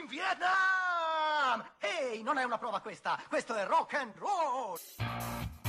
in Vietnam! Ehi, non è una prova questa, questo è rock and roll!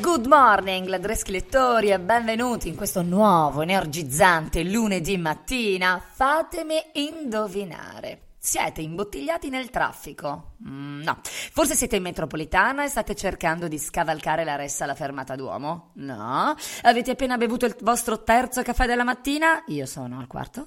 Good morning, ladreschi lettori, e benvenuti in questo nuovo, energizzante lunedì mattina. Fatemi indovinare. Siete imbottigliati nel traffico? Mm, no. Forse siete in metropolitana e state cercando di scavalcare la ressa alla fermata Duomo? No. Avete appena bevuto il vostro terzo caffè della mattina? Io sono al quarto.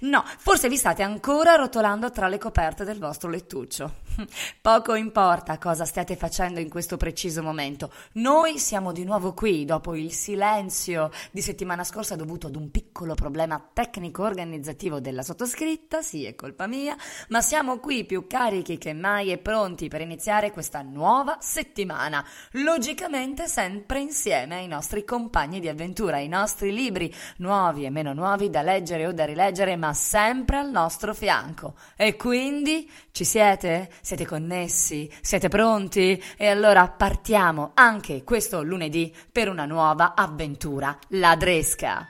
No, forse vi state ancora rotolando tra le coperte del vostro lettuccio. Poco importa cosa stiate facendo in questo preciso momento. Noi siamo di nuovo qui dopo il silenzio di settimana scorsa dovuto ad un piccolo problema tecnico-organizzativo della sottoscritta. Sì, è colpa mia, ma siamo qui più carichi che mai e pronti per iniziare questa nuova settimana. Logicamente sempre insieme ai nostri compagni di avventura, ai nostri libri, nuovi e meno nuovi da leggere o da rileggere ma sempre al nostro fianco. E quindi ci siete? Siete connessi? Siete pronti? E allora partiamo anche questo lunedì per una nuova avventura ladresca.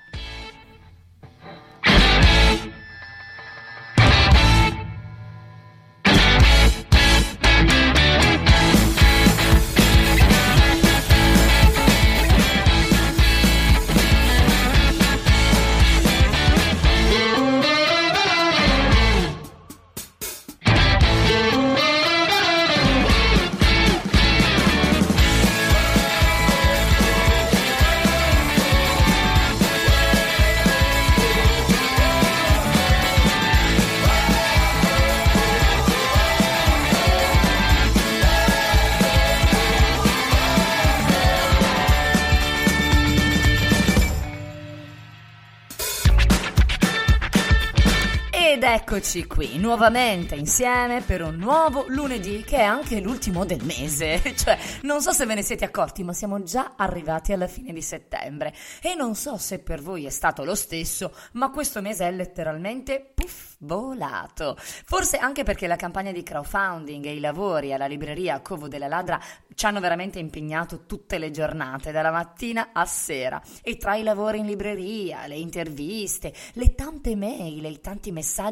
Ed eccoci qui, nuovamente insieme per un nuovo lunedì che è anche l'ultimo del mese. Cioè, non so se ve ne siete accorti, ma siamo già arrivati alla fine di settembre. E non so se per voi è stato lo stesso, ma questo mese è letteralmente puff, volato. Forse anche perché la campagna di crowdfunding e i lavori alla libreria Covo della Ladra ci hanno veramente impegnato tutte le giornate, dalla mattina a sera. E tra i lavori in libreria, le interviste, le tante mail e i tanti messaggi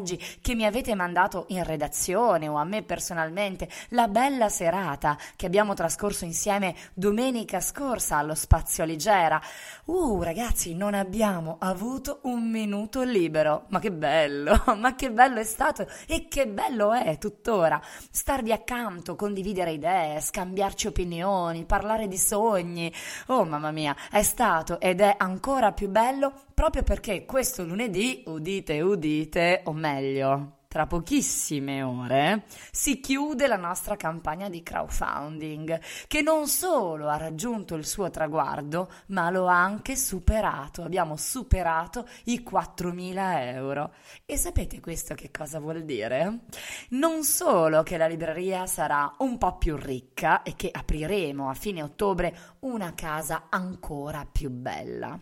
che mi avete mandato in redazione o a me personalmente, la bella serata che abbiamo trascorso insieme domenica scorsa allo Spazio Leggera. Uh, ragazzi, non abbiamo avuto un minuto libero. Ma che bello, ma che bello è stato e che bello è tuttora starvi accanto, condividere idee, scambiarci opinioni, parlare di sogni. Oh, mamma mia, è stato ed è ancora più bello proprio perché questo lunedì, udite, udite, o meglio, tra pochissime ore si chiude la nostra campagna di crowdfunding, che non solo ha raggiunto il suo traguardo, ma lo ha anche superato. Abbiamo superato i 4.000 euro. E sapete questo che cosa vuol dire? Non solo che la libreria sarà un po' più ricca e che apriremo a fine ottobre una casa ancora più bella.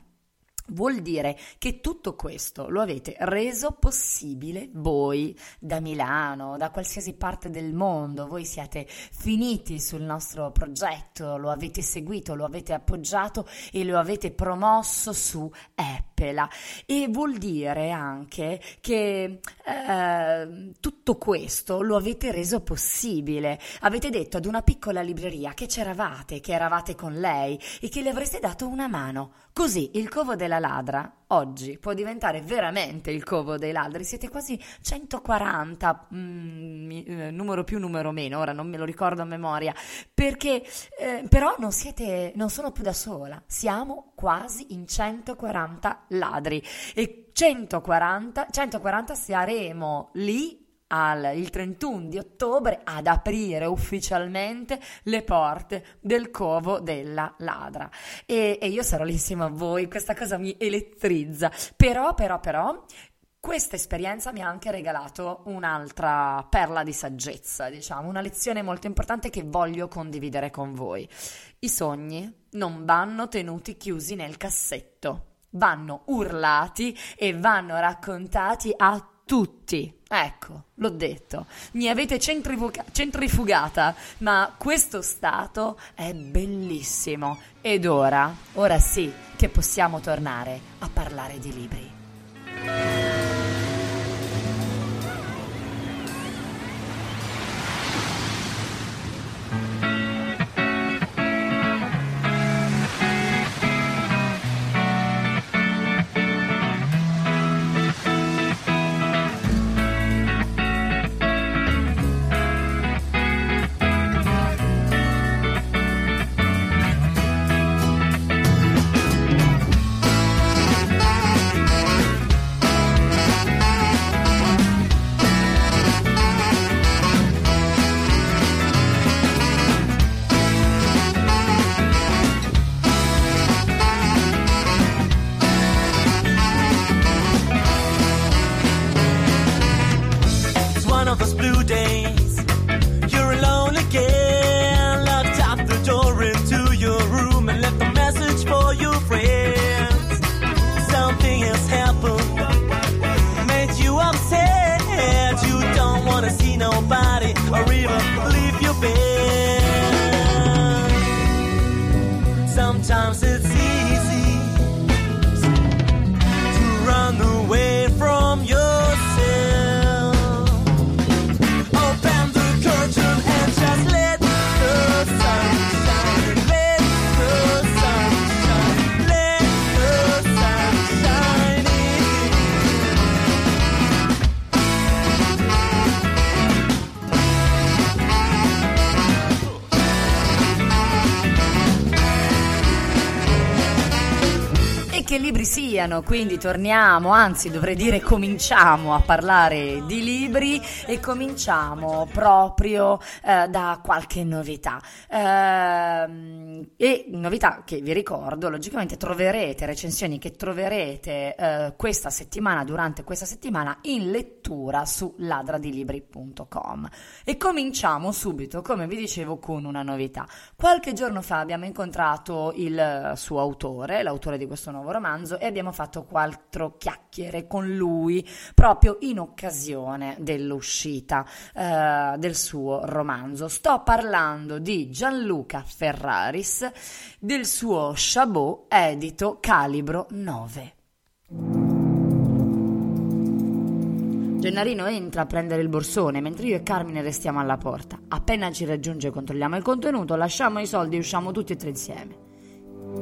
Vuol dire che tutto questo lo avete reso possibile voi da Milano, da qualsiasi parte del mondo. Voi siete finiti sul nostro progetto, lo avete seguito, lo avete appoggiato e lo avete promosso su Appela. E vuol dire anche che eh, tutto questo lo avete reso possibile. Avete detto ad una piccola libreria che c'eravate, che eravate con lei e che le avreste dato una mano. Così il covo della ladra oggi può diventare veramente il covo dei ladri. Siete quasi 140, mm, eh, numero più, numero meno, ora non me lo ricordo a memoria, perché eh, però non siete, non sono più da sola, siamo quasi in 140 ladri e 140, 140 saremo lì al, il 31 di ottobre ad aprire ufficialmente le porte del covo della ladra e, e io sarò lì insieme a voi questa cosa mi elettrizza però però però Questa esperienza mi ha anche regalato un'altra perla di saggezza, diciamo, una lezione molto importante che voglio condividere con voi. I sogni non vanno tenuti chiusi nel cassetto, vanno urlati e vanno raccontati a tutti. Ecco, l'ho detto, mi avete centrifuga- centrifugata, ma questo stato è bellissimo. Ed ora, ora sì, che possiamo tornare a parlare di libri. Siano, quindi torniamo, anzi dovrei dire cominciamo a parlare di libri e cominciamo proprio eh, da qualche novità. Eh, e novità che vi ricordo, logicamente troverete recensioni che troverete eh, questa settimana, durante questa settimana, in lettura su ladradilibri.com. E cominciamo subito, come vi dicevo, con una novità. Qualche giorno fa abbiamo incontrato il suo autore, l'autore di questo nuovo romanzo, e abbiamo fatto quattro chiacchiere con lui proprio in occasione dell'uscita eh, del suo romanzo. Sto parlando di Gianluca Ferraris, del suo Chabot edito Calibro 9. Gennarino entra a prendere il borsone mentre io e Carmine restiamo alla porta. Appena ci raggiunge controlliamo il contenuto, lasciamo i soldi e usciamo tutti e tre insieme.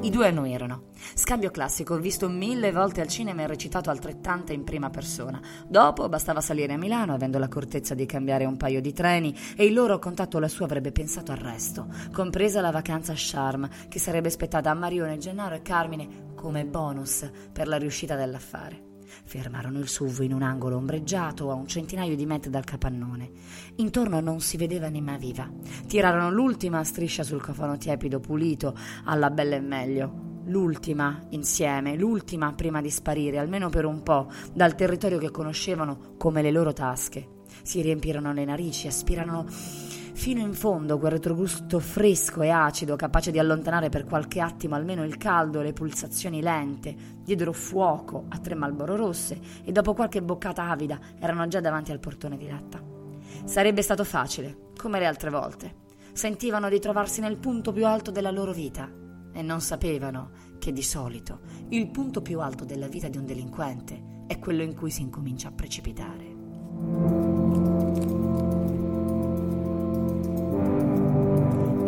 I due non erano. Scambio classico, visto mille volte al cinema e recitato altrettante in prima persona. Dopo bastava salire a Milano, avendo l'accortezza di cambiare un paio di treni, e il loro contatto lassù avrebbe pensato al resto, compresa la vacanza a Charm, che sarebbe aspettata a Marione, Gennaro e Carmine come bonus per la riuscita dell'affare. Fermarono il SUV in un angolo ombreggiato a un centinaio di metri dal capannone. Intorno non si vedeva anima viva. Tirarono l'ultima striscia sul cofano tiepido pulito alla bella e meglio. L'ultima insieme, l'ultima prima di sparire, almeno per un po', dal territorio che conoscevano come le loro tasche. Si riempirono le narici, aspirarono fino in fondo quel retrogusto fresco e acido capace di allontanare per qualche attimo almeno il caldo e le pulsazioni lente, diedero fuoco a tre malboro rosse e dopo qualche boccata avida erano già davanti al portone di latta. Sarebbe stato facile, come le altre volte. Sentivano di trovarsi nel punto più alto della loro vita e non sapevano che di solito il punto più alto della vita di un delinquente è quello in cui si incomincia a precipitare.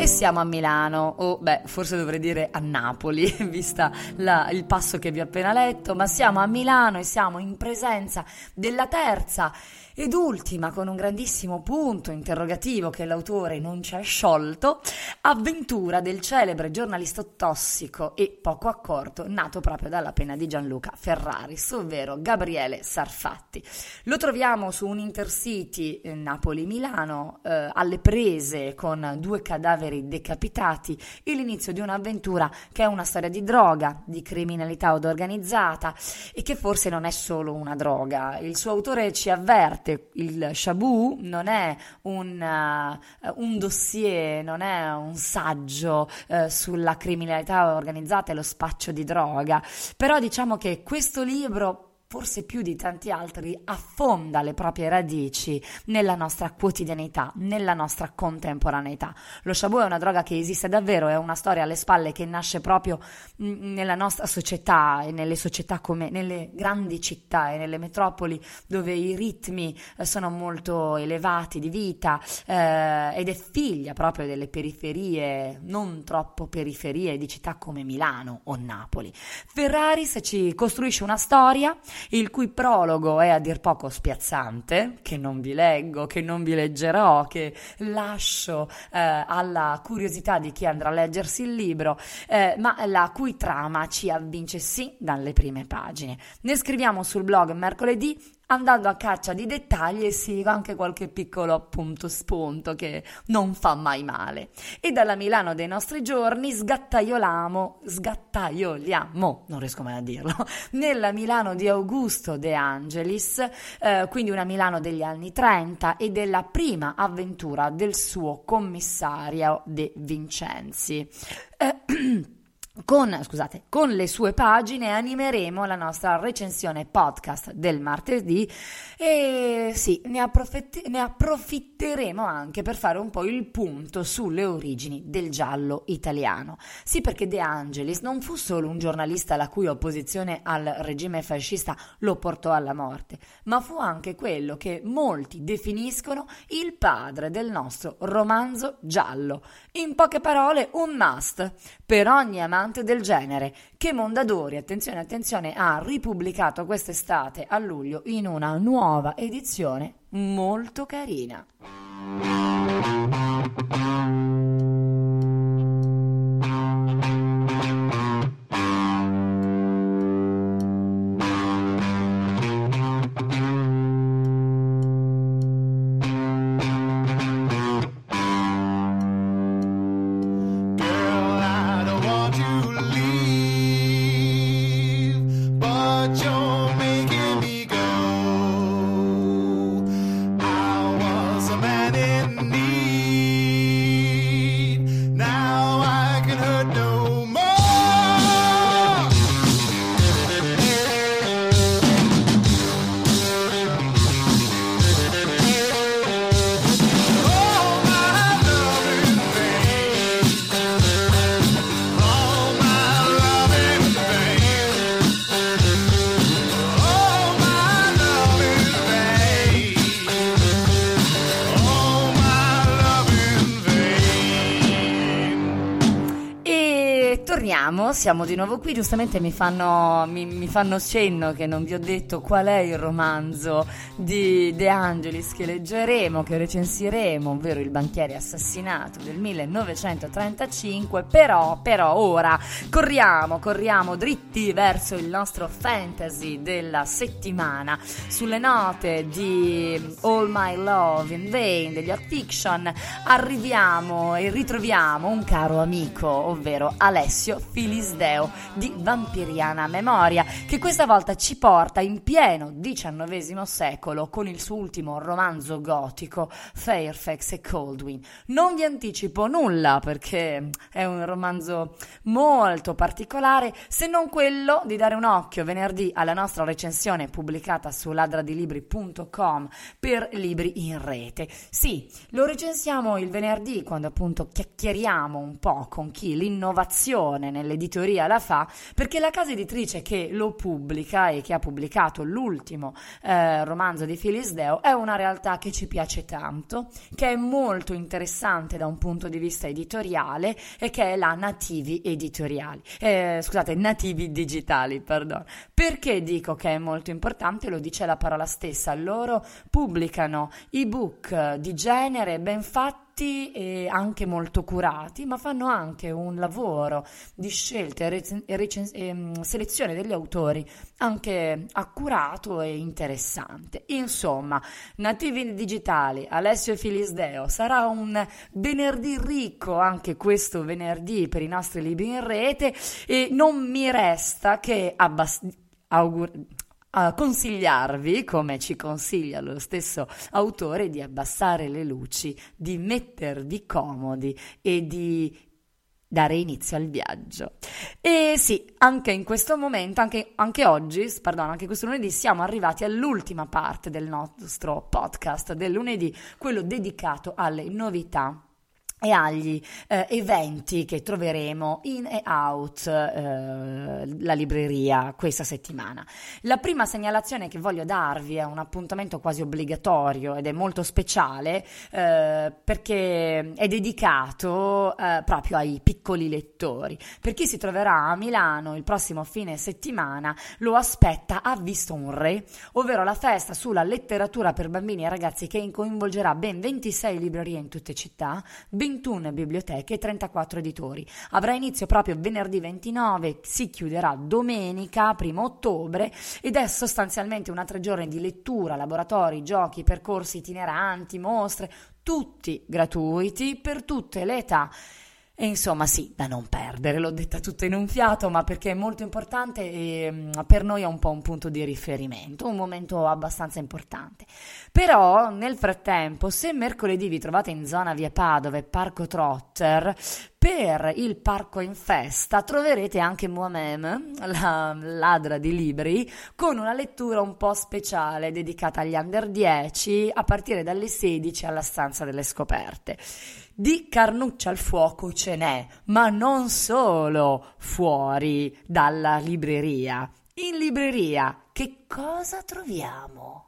E siamo a Milano, o beh, forse dovrei dire a Napoli, vista la, il passo che vi ho appena letto, ma siamo a Milano e siamo in presenza della terza ed ultima, con un grandissimo punto interrogativo che l'autore non ci ha sciolto, avventura del celebre giornalista tossico e poco accorto, nato proprio dalla pena di Gianluca Ferraris, ovvero Gabriele Sarfatti. Lo troviamo su un intercity Napoli-Milano, eh, alle prese con due cadaveri neri decapitati e l'inizio di un'avventura che è una storia di droga, di criminalità organizzata e che forse non è solo una droga. Il suo autore ci avverte, il Shabu non è un, uh, un dossier, non è un saggio uh, sulla criminalità organizzata e lo spaccio di droga, però diciamo che questo libro forse più di tanti altri, affonda le proprie radici nella nostra quotidianità, nella nostra contemporaneità. Lo shabu è una droga che esiste davvero, è una storia alle spalle che nasce proprio mm, nella nostra società e nelle società come nelle grandi città e nelle metropoli dove i ritmi eh, sono molto elevati di vita eh, ed è figlia proprio delle periferie, non troppo periferie di città come Milano o Napoli. Ferraris ci costruisce una storia il cui prologo è a dir poco spiazzante, che non vi leggo, che non vi leggerò, che lascio eh, alla curiosità di chi andrà a leggersi il libro, eh, ma la cui trama ci avvince sì dalle prime pagine. Ne scriviamo sul blog mercoledì andando a caccia di dettagli e sì, anche qualche piccolo appunto spunto che non fa mai male. E dalla Milano dei nostri giorni sgattaioliamo, sgattaioliamo, non riesco mai a dirlo, nella Milano di Augusto De Angelis, eh, quindi una Milano degli anni 30 e della prima avventura del suo commissario De Vincenzi. Eh, con, scusate, con le sue pagine animeremo la nostra recensione podcast del martedì e sì, ne, approfitt- ne, approfitteremo anche per fare un po' il punto sulle origini del giallo italiano. Sì, perché De Angelis non fu solo un giornalista la cui opposizione al regime fascista lo portò alla morte, ma fu anche quello che molti definiscono il padre del nostro romanzo giallo. In poche parole, un must per ogni amante amante del genere che Mondadori, attenzione attenzione, ha ripubblicato quest'estate a luglio in una nuova edizione molto carina. Torniamo, siamo di nuovo qui, giustamente mi fanno, mi, mi fanno cenno che non vi ho detto qual è il romanzo di De Angelis che leggeremo, che recensiremo, ovvero Il banchiere assassinato del 1935, però, però ora corriamo, corriamo dritti verso il nostro fantasy della settimana, sulle note di All My Love in Vain degli Art Fiction, arriviamo e ritroviamo un caro amico, ovvero Alessio Filisdeo di Vampiriana Memoria, che questa volta ci porta in pieno XIX secolo con il suo ultimo romanzo gotico, Fairfax e Coldwin. Non vi anticipo nulla perché è un romanzo molto particolare, se non quello di dare un occhio venerdì alla nostra recensione pubblicata su ladradilibri.com per libri in rete. Sì, lo recensiamo il venerdì quando appunto chiacchieriamo un po' con chi l'innovazione nell'editoria la fa, perché la casa editrice che lo pubblica e che ha pubblicato l'ultimo eh, romanzo di Phyllis Deo è una realtà che ci piace tanto, che è molto interessante da un punto di vista editoriale e che è la Nativi Editoriali. Eh, scusate, Nativi Digitali, perdono. Perché dico che è molto importante? Lo dice la parola stessa. Loro pubblicano ebook di genere ben fatti fatti e anche molto curati, ma fanno anche un lavoro di scelta e, rec- e, recen- e um, selezione degli autori anche accurato e interessante. Insomma, Nativi Digitali, Alessio Filisdeo, sarà un venerdì ricco anche questo venerdì per i nostri libri in rete e non mi resta che abbast- augur- a consigliarvi, come ci consiglia lo stesso autore, di abbassare le luci, di mettervi comodi e di dare inizio al viaggio. E sì, anche in questo momento, anche, anche oggi, pardon, anche questo lunedì, siamo arrivati all'ultima parte del nostro podcast del lunedì, quello dedicato alle novità e agli eh, eventi che troveremo in e out eh, la libreria questa settimana. La prima segnalazione che voglio darvi è un appuntamento quasi obbligatorio ed è molto speciale eh, perché è dedicato eh, proprio ai piccoli lettori. Per chi si troverà a Milano il prossimo fine settimana lo aspetta Ha visto un re, ovvero la festa sulla letteratura per bambini e ragazzi che coinvolgerà ben 26 librerie in tutte città, 21 biblioteche e 34 editori. Avrà inizio proprio venerdì 29, si chiuderà domenica 1 ottobre ed è sostanzialmente una tre giorni di lettura, laboratori, giochi, percorsi itineranti, mostre, tutti gratuiti per tutte le età. E insomma sì, da non perdere, l'ho detta tutta in un fiato, ma perché è molto importante e mm, per noi è un po' un punto di riferimento, un momento abbastanza importante. Però nel frattempo, se mercoledì vi trovate in zona via Padova e Parco Trotter, per il parco in festa troverete anche Muamem, la ladra di libri, con una lettura un po' speciale dedicata agli under 10 a partire dalle 16 alla stanza delle scoperte. Di carnuccia al fuoco ce n'è, ma non solo fuori dalla libreria. In libreria che cosa troviamo?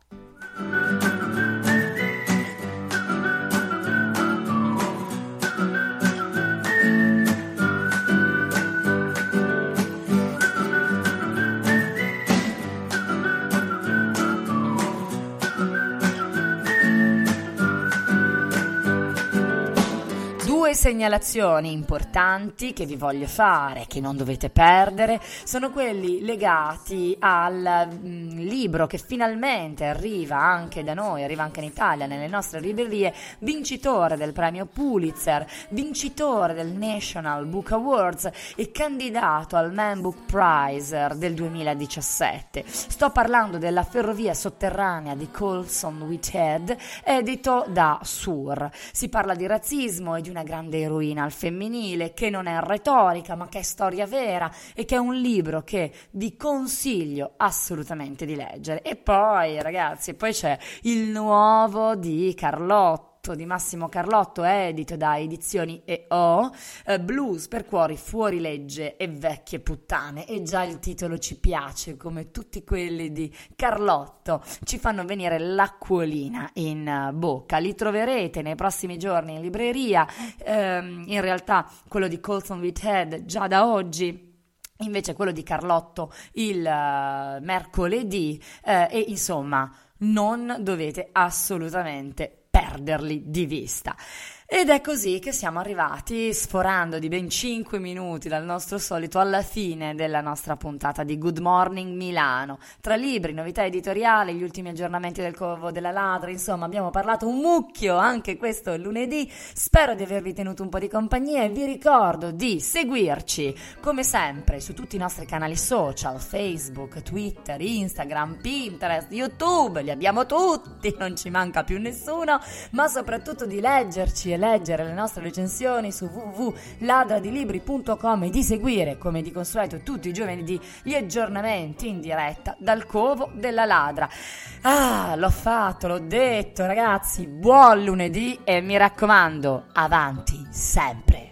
Segnalazioni importanti che vi voglio fare, che non dovete perdere, sono quelli legati al mm, libro che finalmente arriva anche da noi, arriva anche in Italia, nelle nostre librerie, vincitore del premio Pulitzer, vincitore del National Book Awards e candidato al Man Book Prize del 2017. Sto parlando della ferrovia sotterranea di Colson Whitehead, edito da Sur. Si parla di razzismo e di una grande eroina al femminile, che non è retorica ma che è storia vera e che è un libro che vi consiglio assolutamente di leggere. E poi ragazzi, poi c'è il nuovo di Carlotta di Massimo Carlotto, edito da Edizioni EO, eh, Blues per cuori fuori legge e vecchie puttane. E già il titolo ci piace, come tutti quelli di Carlotto, ci fanno venire l'acquolina in uh, bocca. Li troverete nei prossimi giorni in libreria. Ehm, in realtà quello di Colson Whitehead già da oggi invece quello di Carlotto il uh, mercoledì eh, e insomma non dovete assolutamente perderli di vista. Ed è così che siamo arrivati, sforando di ben 5 minuti dal nostro solito, alla fine della nostra puntata di Good Morning Milano. Tra libri, novità editoriali, gli ultimi aggiornamenti del Covo della Ladra, insomma abbiamo parlato un mucchio anche questo lunedì. Spero di avervi tenuto un po' di compagnia e vi ricordo di seguirci, come sempre, su tutti i nostri canali social, Facebook, Twitter, Instagram, Pinterest, YouTube, li abbiamo tutti, non ci manca più nessuno, ma soprattutto di leggerci e leggere le nostre recensioni su www.ladradilibri.com e di seguire, come di consueto, tutti i giovedì gli aggiornamenti in diretta dal covo della ladra. Ah, l'ho fatto, l'ho detto, ragazzi, buon lunedì e mi raccomando, avanti sempre.